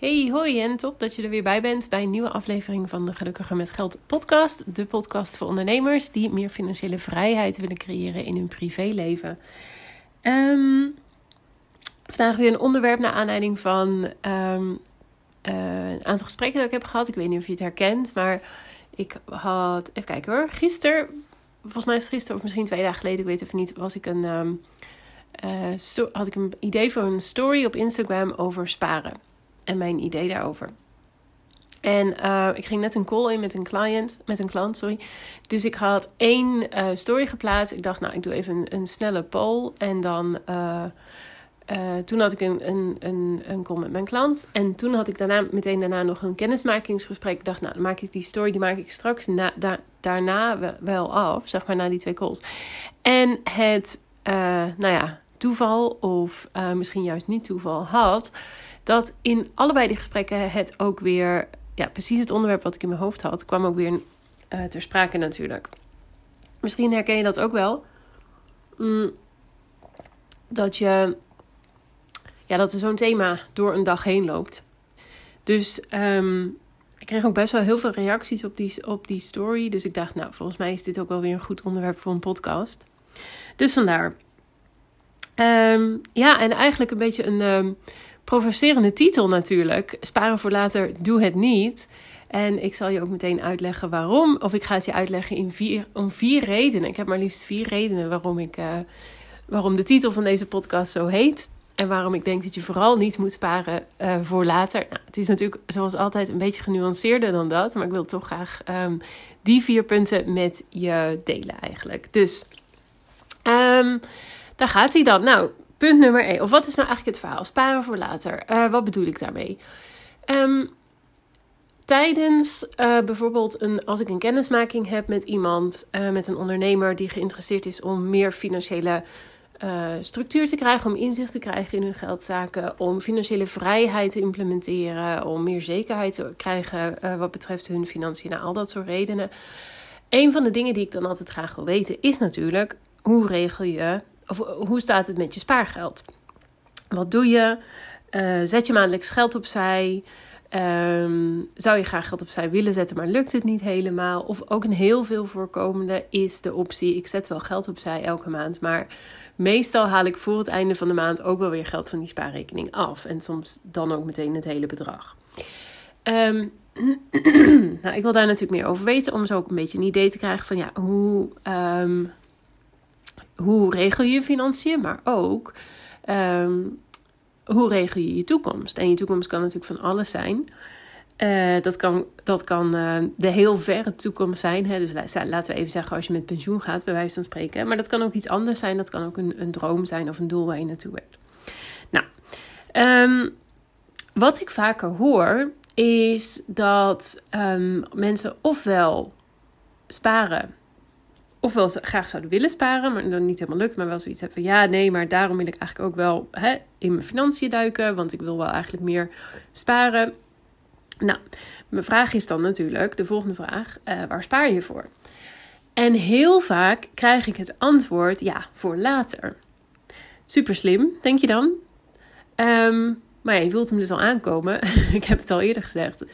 Hey, hoi en top dat je er weer bij bent bij een nieuwe aflevering van de Gelukkiger met Geld podcast. De podcast voor ondernemers die meer financiële vrijheid willen creëren in hun privéleven. Um, vandaag weer een onderwerp naar aanleiding van ehm, eh, een aantal gesprekken dat ik heb gehad. Ik weet niet of je het herkent, maar ik had, even kijken hoor, gisteren, volgens mij is het gisteren of misschien twee dagen geleden, ik weet even niet, was ik een, ehm, eh, had ik een idee voor een story op Instagram over sparen en mijn idee daarover. En uh, ik ging net een call in met een client, met een klant, sorry. Dus ik had één uh, story geplaatst. Ik dacht, nou, ik doe even een, een snelle poll. En dan, uh, toen had ik een, een, een, een call met mijn klant. En toen had ik daarna, meteen daarna nog een kennismakingsgesprek. Ik dacht, nou, dan maak ik die story, die maak ik straks na, da, daarna wel af. Zeg maar, na die twee calls. En het, nou ja, toeval of misschien juist niet toeval had dat in allebei die gesprekken het ook weer, ja, precies het onderwerp wat ik in mijn hoofd had, kwam ook weer uh, ter sprake natuurlijk. Misschien herken je dat ook wel. Mm, dat je, ja, dat er zo'n thema door een dag heen loopt. Dus um, ik kreeg ook best wel heel veel reacties op die, op die story. Dus ik dacht, nou, volgens mij is dit ook wel weer een goed onderwerp voor een podcast. Dus vandaar. Um, ja, en eigenlijk een beetje een. Um, provocerende titel natuurlijk. Sparen voor later, doe het niet. En ik zal je ook meteen uitleggen waarom. Of ik ga het je uitleggen in vier, om vier redenen. Ik heb maar liefst vier redenen waarom, ik, uh, waarom de titel van deze podcast zo heet. En waarom ik denk dat je vooral niet moet sparen uh, voor later. Nou, het is natuurlijk zoals altijd een beetje genuanceerder dan dat. Maar ik wil toch graag um, die vier punten met je delen eigenlijk. Dus um, daar gaat hij dan. Nou, Punt nummer 1. Of wat is nou eigenlijk het verhaal? Sparen voor later. Uh, wat bedoel ik daarmee? Um, tijdens uh, bijvoorbeeld een, als ik een kennismaking heb met iemand, uh, met een ondernemer die geïnteresseerd is om meer financiële structuur te krijgen, om inzicht te krijgen in hun geldzaken, om financiële vrijheid te implementeren, om meer zekerheid te krijgen wat betreft hun financiën, nou, al dat soort redenen. Een van de dingen die ik dan altijd graag wil weten is natuurlijk hoe regel je of hoe staat het met je spaargeld? Wat doe je? Uh, zet je maandelijks geld opzij? Um, zou je graag geld opzij willen zetten, maar lukt het niet helemaal? Of ook een heel veel voorkomende is de optie: ik zet wel geld opzij elke maand, maar meestal haal ik voor het einde van de maand ook wel weer geld van die spaarrekening af. En soms dan ook meteen het hele bedrag. Um, nou, ik wil daar natuurlijk meer over weten, om zo ook een beetje een idee te krijgen van ja, hoe, um, hoe regel je je financiën, maar ook um, hoe regel je je toekomst. En je toekomst kan natuurlijk van alles zijn. Uh, dat kan, dat kan uh, de heel verre toekomst zijn. Hè? Dus laten we even zeggen als je met pensioen gaat, bij wijze van spreken. Maar dat kan ook iets anders zijn. Dat kan ook een, een droom zijn of een doel waar je naartoe werkt. Nou, um, wat ik vaker hoor is dat um, mensen ofwel sparen ofwel ze graag zouden willen sparen, maar dan niet helemaal lukt, maar wel zoiets hebben van ja, nee, maar daarom wil ik eigenlijk ook wel hè, in mijn financiën duiken, want ik wil wel eigenlijk meer sparen. Nou, mijn vraag is dan natuurlijk, de volgende vraag, uh, waar spaar je voor? En heel vaak krijg ik het antwoord, ja, voor later. Super slim, denk je dan? Um, maar ja, je wilt hem dus al aankomen. ik heb het al eerder gezegd.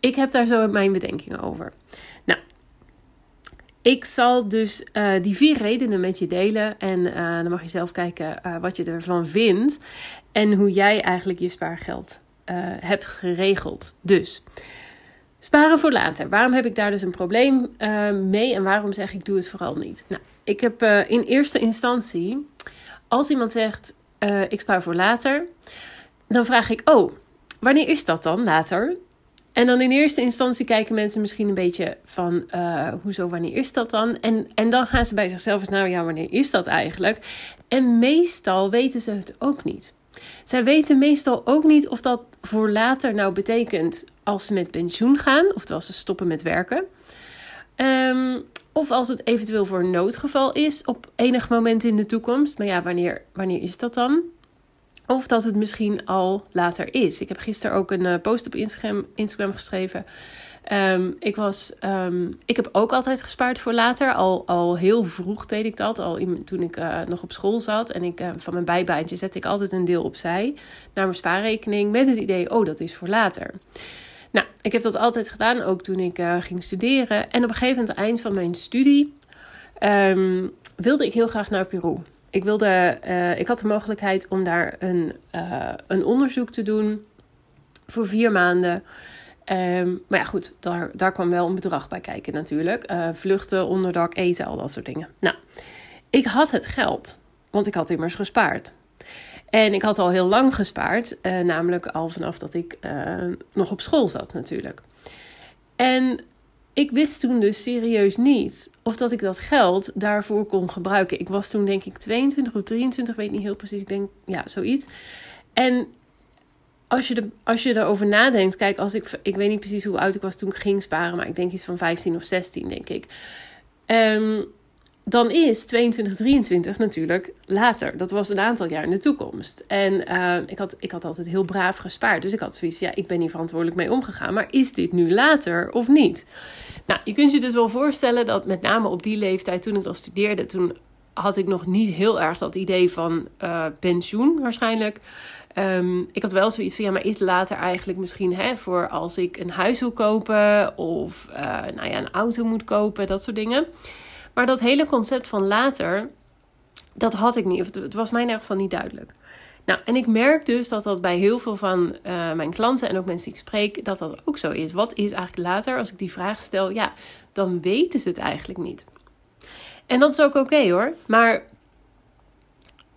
Ik heb daar zo mijn bedenkingen over. Ik zal dus uh, die vier redenen met je delen. En uh, dan mag je zelf kijken uh, wat je ervan vindt. En hoe jij eigenlijk je spaargeld hebt geregeld. Dus sparen voor later. Waarom heb ik daar dus een probleem mee? En waarom zeg ik doe het vooral niet? Nou, ik heb in eerste instantie, als iemand zegt ik spaar voor later, dan vraag ik: Oh, wanneer is dat dan later? En dan in eerste instantie kijken mensen misschien een beetje van, uh, hoezo, wanneer is dat dan? En, en dan gaan ze bij zichzelf eens, nou ja, wanneer is dat eigenlijk? En meestal weten ze het ook niet. Zij weten meestal ook niet of dat voor later nou betekent als ze met pensioen gaan, oftewel ze stoppen met werken. Um, of als het eventueel voor een noodgeval is op enig moment in de toekomst. Maar ja, wanneer, wanneer is dat dan? Of dat het misschien al later is. Ik heb gisteren ook een uh, post op Instagram, Instagram geschreven. Ehm, ik, was, ehm, ik heb ook altijd gespaard voor later. Al, al heel vroeg deed ik dat. Al toen ik uh, nog op school zat. En ik, uh, van mijn bijbaantje zette ik altijd een deel opzij. Naar mijn spaarrekening. Met het idee, oh dat is voor later. Nou, ik heb dat altijd gedaan. Ook toen ik ging studeren. En op een gegeven moment, eind van mijn studie... Um, wilde ik heel graag naar Peru. Ik, wilde, ik had de mogelijkheid om daar een, een onderzoek te doen. Voor vier maanden. Um, maar ja, goed, daar, daar kwam wel een bedrag bij kijken natuurlijk. Uh, vluchten, onderdak, eten, al dat soort dingen. Nou, ik had het geld, want ik had immers gespaard. En ik had al heel lang gespaard, namelijk al vanaf dat ik nog op school zat natuurlijk. En ik wist toen dus serieus niet of dat ik dat geld daarvoor kon gebruiken. Ik was toen denk ik 22 of 23, weet niet heel precies. Ik denk, ja, zoiets. En als je, de, als je erover nadenkt, kijk, als ik, ik weet niet precies hoe oud ik was toen ik ging sparen, maar ik denk iets van 15 of 16, denk ik. Um, dan is 22, 23 natuurlijk later. Dat was een aantal jaar in de toekomst. En uh, ik, had, ik had altijd heel braaf gespaard. Dus ik had zoiets ja, ik ben hier verantwoordelijk mee omgegaan. Maar is dit nu later of niet? Nou, je kunt je dus wel voorstellen dat met name op die leeftijd, toen ik nog studeerde, toen had ik nog niet heel erg dat idee van uh, pensioen waarschijnlijk. Um, ik had wel zoiets van, ja, maar is later eigenlijk misschien hè, voor als ik een huis wil kopen of uh, nou ja, een auto moet kopen, dat soort dingen. Maar dat hele concept van later, dat had ik niet, of het was mij in ieder geval niet duidelijk. Nou, en ik merk dus dat dat bij heel veel van uh, mijn klanten en ook mensen die ik spreek, dat dat ook zo is. Wat is eigenlijk later? Als ik die vraag stel, ja, dan weten ze het eigenlijk niet. En dat is ook oké hoor. Maar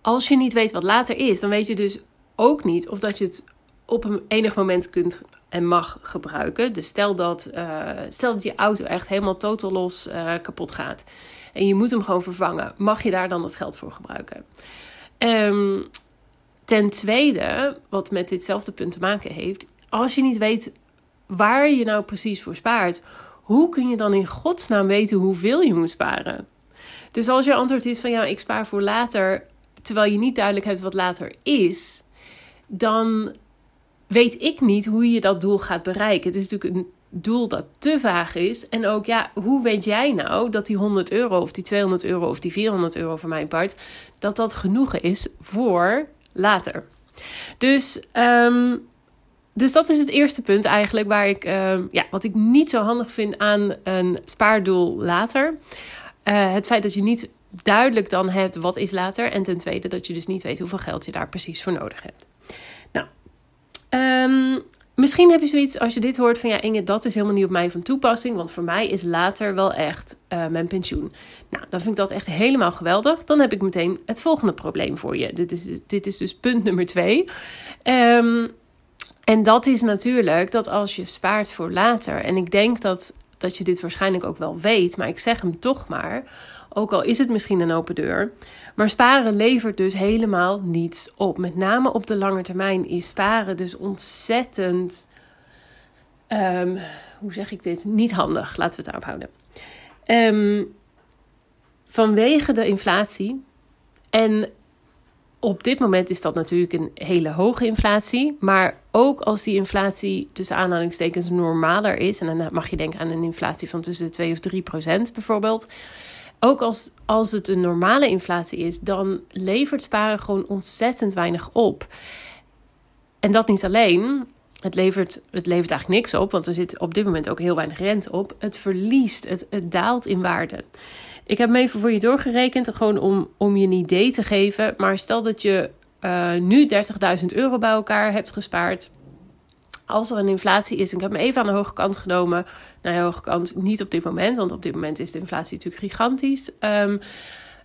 als je niet weet wat later is, dan weet je dus ook niet of dat je het op een enig moment kunt en mag gebruiken. Dus stel dat, uh, stel dat je auto echt helemaal totaal los uh, kapot gaat. En je moet hem gewoon vervangen. Mag je daar dan het geld voor gebruiken? Um, ten tweede, wat met ditzelfde punt te maken heeft. Als je niet weet waar je nou precies voor spaart. Hoe kun je dan in godsnaam weten hoeveel je moet sparen? Dus als je antwoord is van ja, ik spaar voor later, terwijl je niet duidelijk hebt wat later is, dan weet ik niet hoe je dat doel gaat bereiken. Het is natuurlijk een doel dat te vaag is. En ook, ja, hoe weet jij nou dat die 100 euro of die 200 euro of die 400 euro voor mijn part, dat dat genoeg is voor later? Dus, um, dus dat is het eerste punt eigenlijk waar ik, um, ja, wat ik niet zo handig vind aan een spaardoel later. Uh, het feit dat je niet duidelijk dan hebt wat is later. En ten tweede dat je dus niet weet hoeveel geld je daar precies voor nodig hebt. Nou, um, misschien heb je zoiets als je dit hoort van ja Inge, dat is helemaal niet op mij van toepassing. Want voor mij is later wel echt uh, mijn pensioen. Nou, dan vind ik dat echt helemaal geweldig. Dan heb ik meteen het volgende probleem voor je. Dit is, dit is dus punt nummer twee. Um, en dat is natuurlijk dat als je spaart voor later. En ik denk dat, dat je dit waarschijnlijk ook wel weet. Maar ik zeg hem toch maar. Ook al is het misschien een open deur. Maar sparen levert dus helemaal niets op. Met name op de lange termijn is sparen dus ontzettend. Um, hoe zeg ik dit? Niet handig. Laten we het daarop houden. Um, vanwege de inflatie. En op dit moment is dat natuurlijk een hele hoge inflatie. Maar ook als die inflatie tussen aanhalingstekens normaler is. En dan mag je denken aan een inflatie van tussen de 2 of 3 procent bijvoorbeeld ook als, als het een normale inflatie is, dan levert sparen gewoon ontzettend weinig op. En dat niet alleen. Het levert, het levert eigenlijk niks op, want er zit op dit moment ook heel weinig rente op. Het verliest, het, het daalt in waarde. Ik heb hem even voor je doorgerekend, gewoon om, om je een idee te geven. Maar stel dat je uh, nu 30.000 euro bij elkaar hebt gespaard als er een inflatie is, en ik heb me even aan de hoge kant genomen, naar de hoge kant niet op dit moment, want op dit moment is de inflatie natuurlijk gigantisch. Um,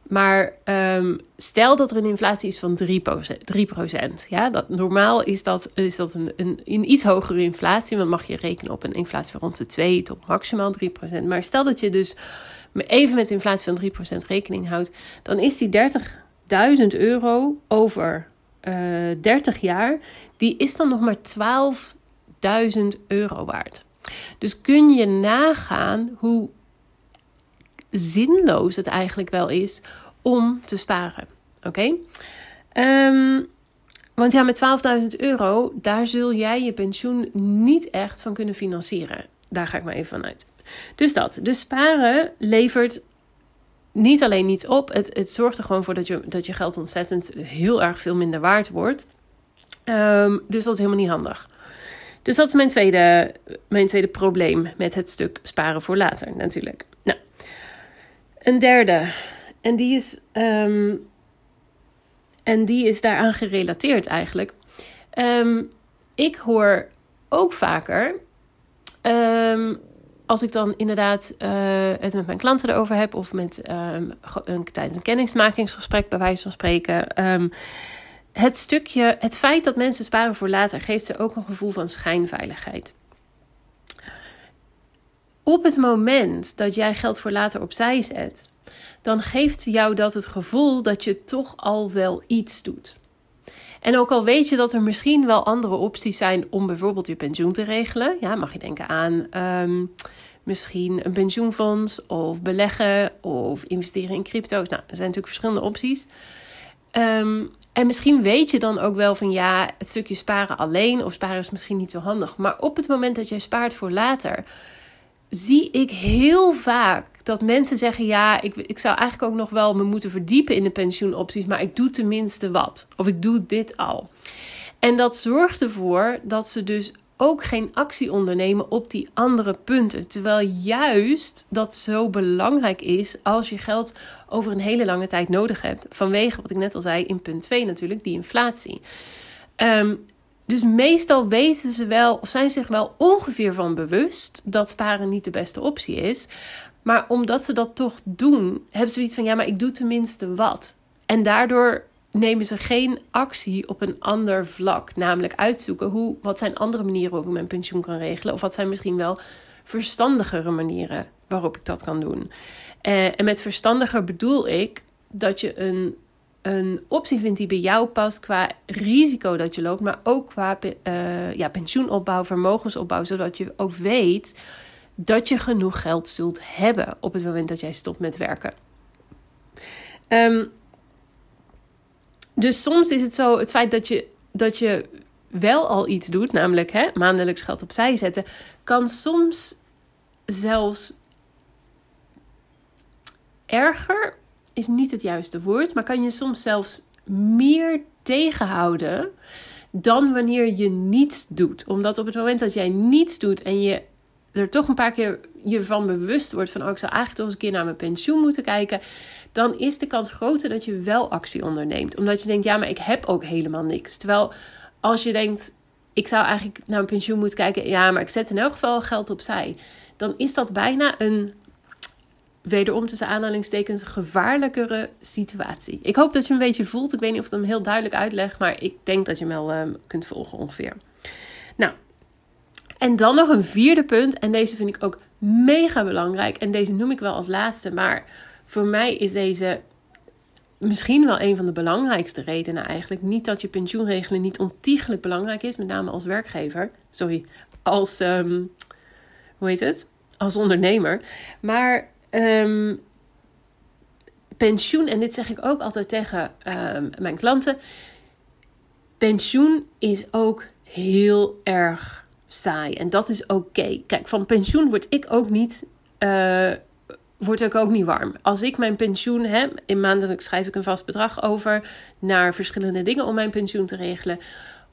maar um, stel dat er een inflatie is van 3%. 3% ja, dat, normaal is dat, is dat een, een, iets hogere inflatie. Want mag je rekenen op een inflatie van rond de 2 tot maximaal 3%. Maar stel dat je dus even met inflatie van 3% rekening houdt. Dan is die 30.000 euro over uh, eh, 30 jaar. Die is dan nog maar 12 1000 euro waard. Dus kun je nagaan hoe zinloos het eigenlijk wel is om te sparen. Oké? Um, want ja, met 12.000 euro, daar zul jij je pensioen niet echt van kunnen financieren. Daar ga ik maar even vanuit. Dus dat. Dus sparen levert niet alleen niets op. Het, het zorgt er gewoon voor dat je, dat je geld ontzettend heel erg veel minder waard wordt. Ehm, dus dat is helemaal niet handig. Dus dat is mijn tweede, mijn tweede probleem met het stuk sparen voor later, natuurlijk. Nou, een derde. En die is, ehm, en die is daaraan gerelateerd eigenlijk. Ehm, ik hoor ook vaker als ik dan inderdaad uh, het met mijn klanten erover heb, of met, een, tijdens een kennismakingsgesprek, bij wijze van spreken. Het stukje, het feit dat mensen sparen voor later, geeft ze ook een gevoel van schijnveiligheid. Op het moment dat jij geld voor later opzij zet, dan geeft jou dat het gevoel dat je toch al wel iets doet. En ook al weet je dat er misschien wel andere opties zijn om bijvoorbeeld je pensioen te regelen, ja, mag je denken aan um, misschien een pensioenfonds of beleggen of investeren in crypto's. Nou, er zijn natuurlijk verschillende opties. Um, en misschien weet je dan ook wel van ja, het stukje sparen alleen of sparen is misschien niet zo handig. Maar op het moment dat jij spaart voor later, zie ik heel vaak dat mensen zeggen: Ja, ik, ik zou eigenlijk ook nog wel me moeten verdiepen in de pensioenopties, maar ik doe tenminste wat. Of ik doe dit al. En dat zorgt ervoor dat ze dus ook geen actie ondernemen op die andere punten. Terwijl juist dat zo belangrijk is als je geld over een hele lange tijd nodig hebt. Vanwege wat ik net al zei in punt 2 natuurlijk, die inflatie. Ehm, dus meestal weten ze wel, of zijn zich wel ongeveer van bewust dat sparen niet de beste optie is. Maar omdat ze dat toch doen, hebben ze zoiets van: ja, maar ik doe tenminste wat. En daardoor nemen ze geen actie op een ander vlak. Namelijk uitzoeken hoe, wat zijn andere manieren waarop ik mijn pensioen kan regelen. Of wat zijn misschien wel verstandigere manieren waarop ik dat kan doen. Uh, en met verstandiger bedoel ik dat je een, een optie vindt die bij jou past qua risico dat je loopt. Maar ook qua uh, ja, pensioenopbouw, vermogensopbouw. Zodat je ook weet dat je genoeg geld zult hebben op het moment dat jij stopt met werken. Um, dus soms is het zo, het feit dat je, dat je wel al iets doet, namelijk hè, maandelijks geld opzij zetten, kan soms zelfs erger, is niet het juiste woord, maar kan je soms zelfs meer tegenhouden dan wanneer je niets doet. Omdat op het moment dat jij niets doet en je er toch een paar keer je van bewust wordt van, oh, ik zou eigenlijk toch eens een keer naar mijn pensioen moeten kijken, dan is de kans groter dat je wel actie onderneemt. Omdat je denkt, ja, maar ik heb ook helemaal niks. Terwijl als je denkt, ik zou eigenlijk naar mijn pensioen moeten kijken, ja, maar ik zet in elk geval geld opzij, dan is dat bijna een wederom tussen aanhalingstekens gevaarlijkere situatie. Ik hoop dat je een beetje voelt. Ik weet niet of ik hem heel duidelijk uitleg, maar ik denk dat je hem wel um, kunt volgen ongeveer. Nou, en dan nog een vierde punt. En deze vind ik ook mega belangrijk. En deze noem ik wel als laatste. Maar voor mij is deze misschien wel een van de belangrijkste redenen eigenlijk. Niet dat je pensioenregelen niet ontiegelijk belangrijk is. Met name als werkgever. Sorry, als... Ehm, hoe heet het? Als ondernemer. Maar... Ehm, pensioen, en dit zeg ik ook altijd tegen um, mijn klanten. Pensioen is ook heel erg saai. En dat is oké. Kijk, van pensioen word ik ook niet. Uh, ik ook niet warm. Als ik mijn pensioen heb, in maandelijk schrijf ik een vast bedrag over naar verschillende dingen om mijn pensioen te regelen.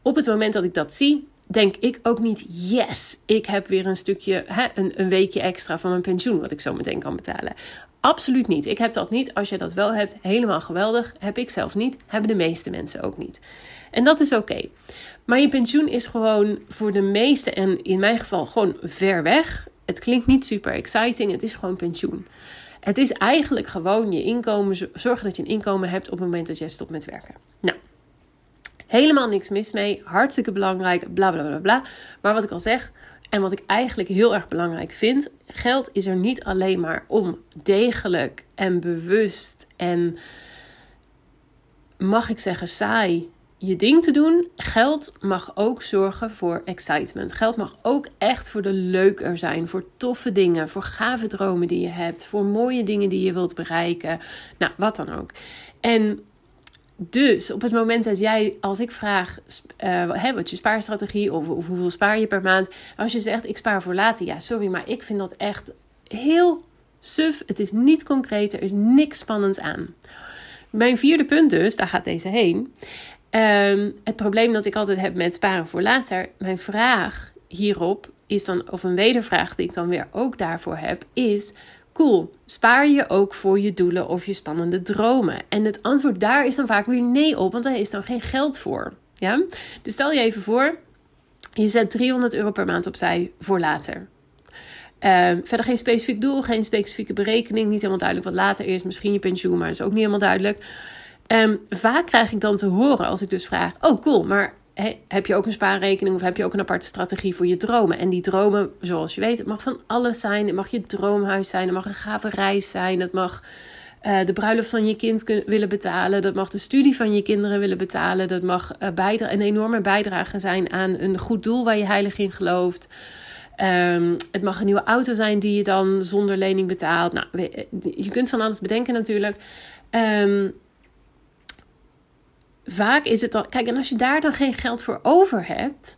Op het moment dat ik dat zie, denk ik ook niet: yes, ik heb weer een stukje, hè, een, een weekje extra van mijn pensioen, wat ik zo meteen kan betalen. Absoluut niet. Ik heb dat niet. Als je dat wel hebt, helemaal geweldig. Heb ik zelf niet. Hebben de meeste mensen ook niet. En dat is oké. Maar je pensioen is gewoon voor de meeste, en in mijn geval gewoon ver weg. Het klinkt niet super exciting, het is gewoon pensioen. Het is eigenlijk gewoon je inkomen, zorgen dat je een inkomen hebt op het moment dat jij stopt met werken. Nou, helemaal niks mis mee, hartstikke belangrijk, bla bla bla bla. Maar wat ik al zeg, en wat ik eigenlijk heel erg belangrijk vind, geld is er niet alleen maar om degelijk en bewust en mag ik zeggen saai je ding te doen. Geld mag ook zorgen voor excitement. Geld mag ook echt voor de leuker zijn. Voor toffe dingen. Voor gave dromen die je hebt. Voor mooie dingen die je wilt bereiken. Nou, wat dan ook. En dus op het moment dat jij, als ik vraag, uh, hè, wat je spaarstrategie of, of, hoeveel spaar je per maand, als je zegt ik spaar voor later, ja, sorry, maar ik vind dat echt heel suf. Het is niet concreet, er is niks spannends aan. Mijn vierde punt dus, daar gaat deze heen. Um, het probleem dat ik altijd heb met sparen voor later, mijn vraag hierop is dan, of een wedervraag die ik dan weer ook daarvoor heb, is: cool, spaar je ook voor je doelen of je spannende dromen? En het antwoord daar is dan vaak weer nee op, want daar is dan geen geld voor. Ja? Dus stel je even voor, je zet 300 euro per maand opzij voor later. Um, verder geen specifiek doel, geen specifieke berekening. Niet helemaal duidelijk wat later is. Misschien je pensioen, maar dat is ook niet helemaal duidelijk. Um, vaak krijg ik dan te horen als ik dus vraag: Oh, cool, maar heb je ook een spaarrekening of heb je ook een aparte strategie voor je dromen? En die dromen, zoals je weet, het mag van alles zijn. Het mag je droomhuis zijn, het mag een gave reis zijn, het mag uh, de bruiloft van je kind willen betalen, dat mag de studie van je kinderen willen betalen, dat mag uh, een enorme bijdrage zijn aan een goed doel waar je heilig in gelooft. Um, het mag een nieuwe auto zijn die je dan zonder lening betaalt. Nou, je kunt van alles bedenken natuurlijk. Um, vaak is het dan. Kijk, en als je daar dan geen geld voor over hebt.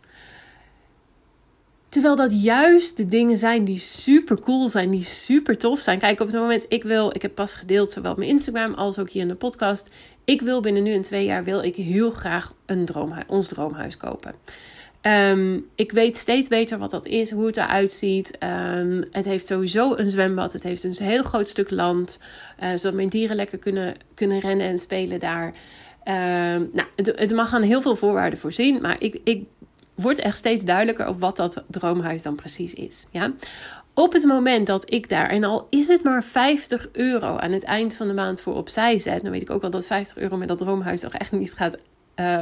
Terwijl dat juist de dingen zijn die super cool zijn, die super tof zijn. Kijk, op het moment, ik wil, ik heb pas gedeeld, zowel op mijn Instagram als ook hier in de podcast. Ik wil binnen nu en twee jaar, wil ik heel graag een droomhuis, ons droomhuis kopen. Um, ik weet steeds beter wat dat is, hoe het eruit ziet. Um, het heeft sowieso een zwembad. Het heeft een heel groot stuk land. Uh, zodat mijn dieren lekker kunnen, kunnen rennen en spelen daar. Ehm, nou, het, mag aan heel veel voorwaarden voorzien, maar ik, ik word echt steeds duidelijker op wat dat droomhuis dan precies is. Ja? Op het moment dat ik daar, en al is het maar 50 euro aan het eind van de maand voor opzij zet, dan weet ik ook wel dat 50 euro met dat droomhuis toch echt niet gaat uh,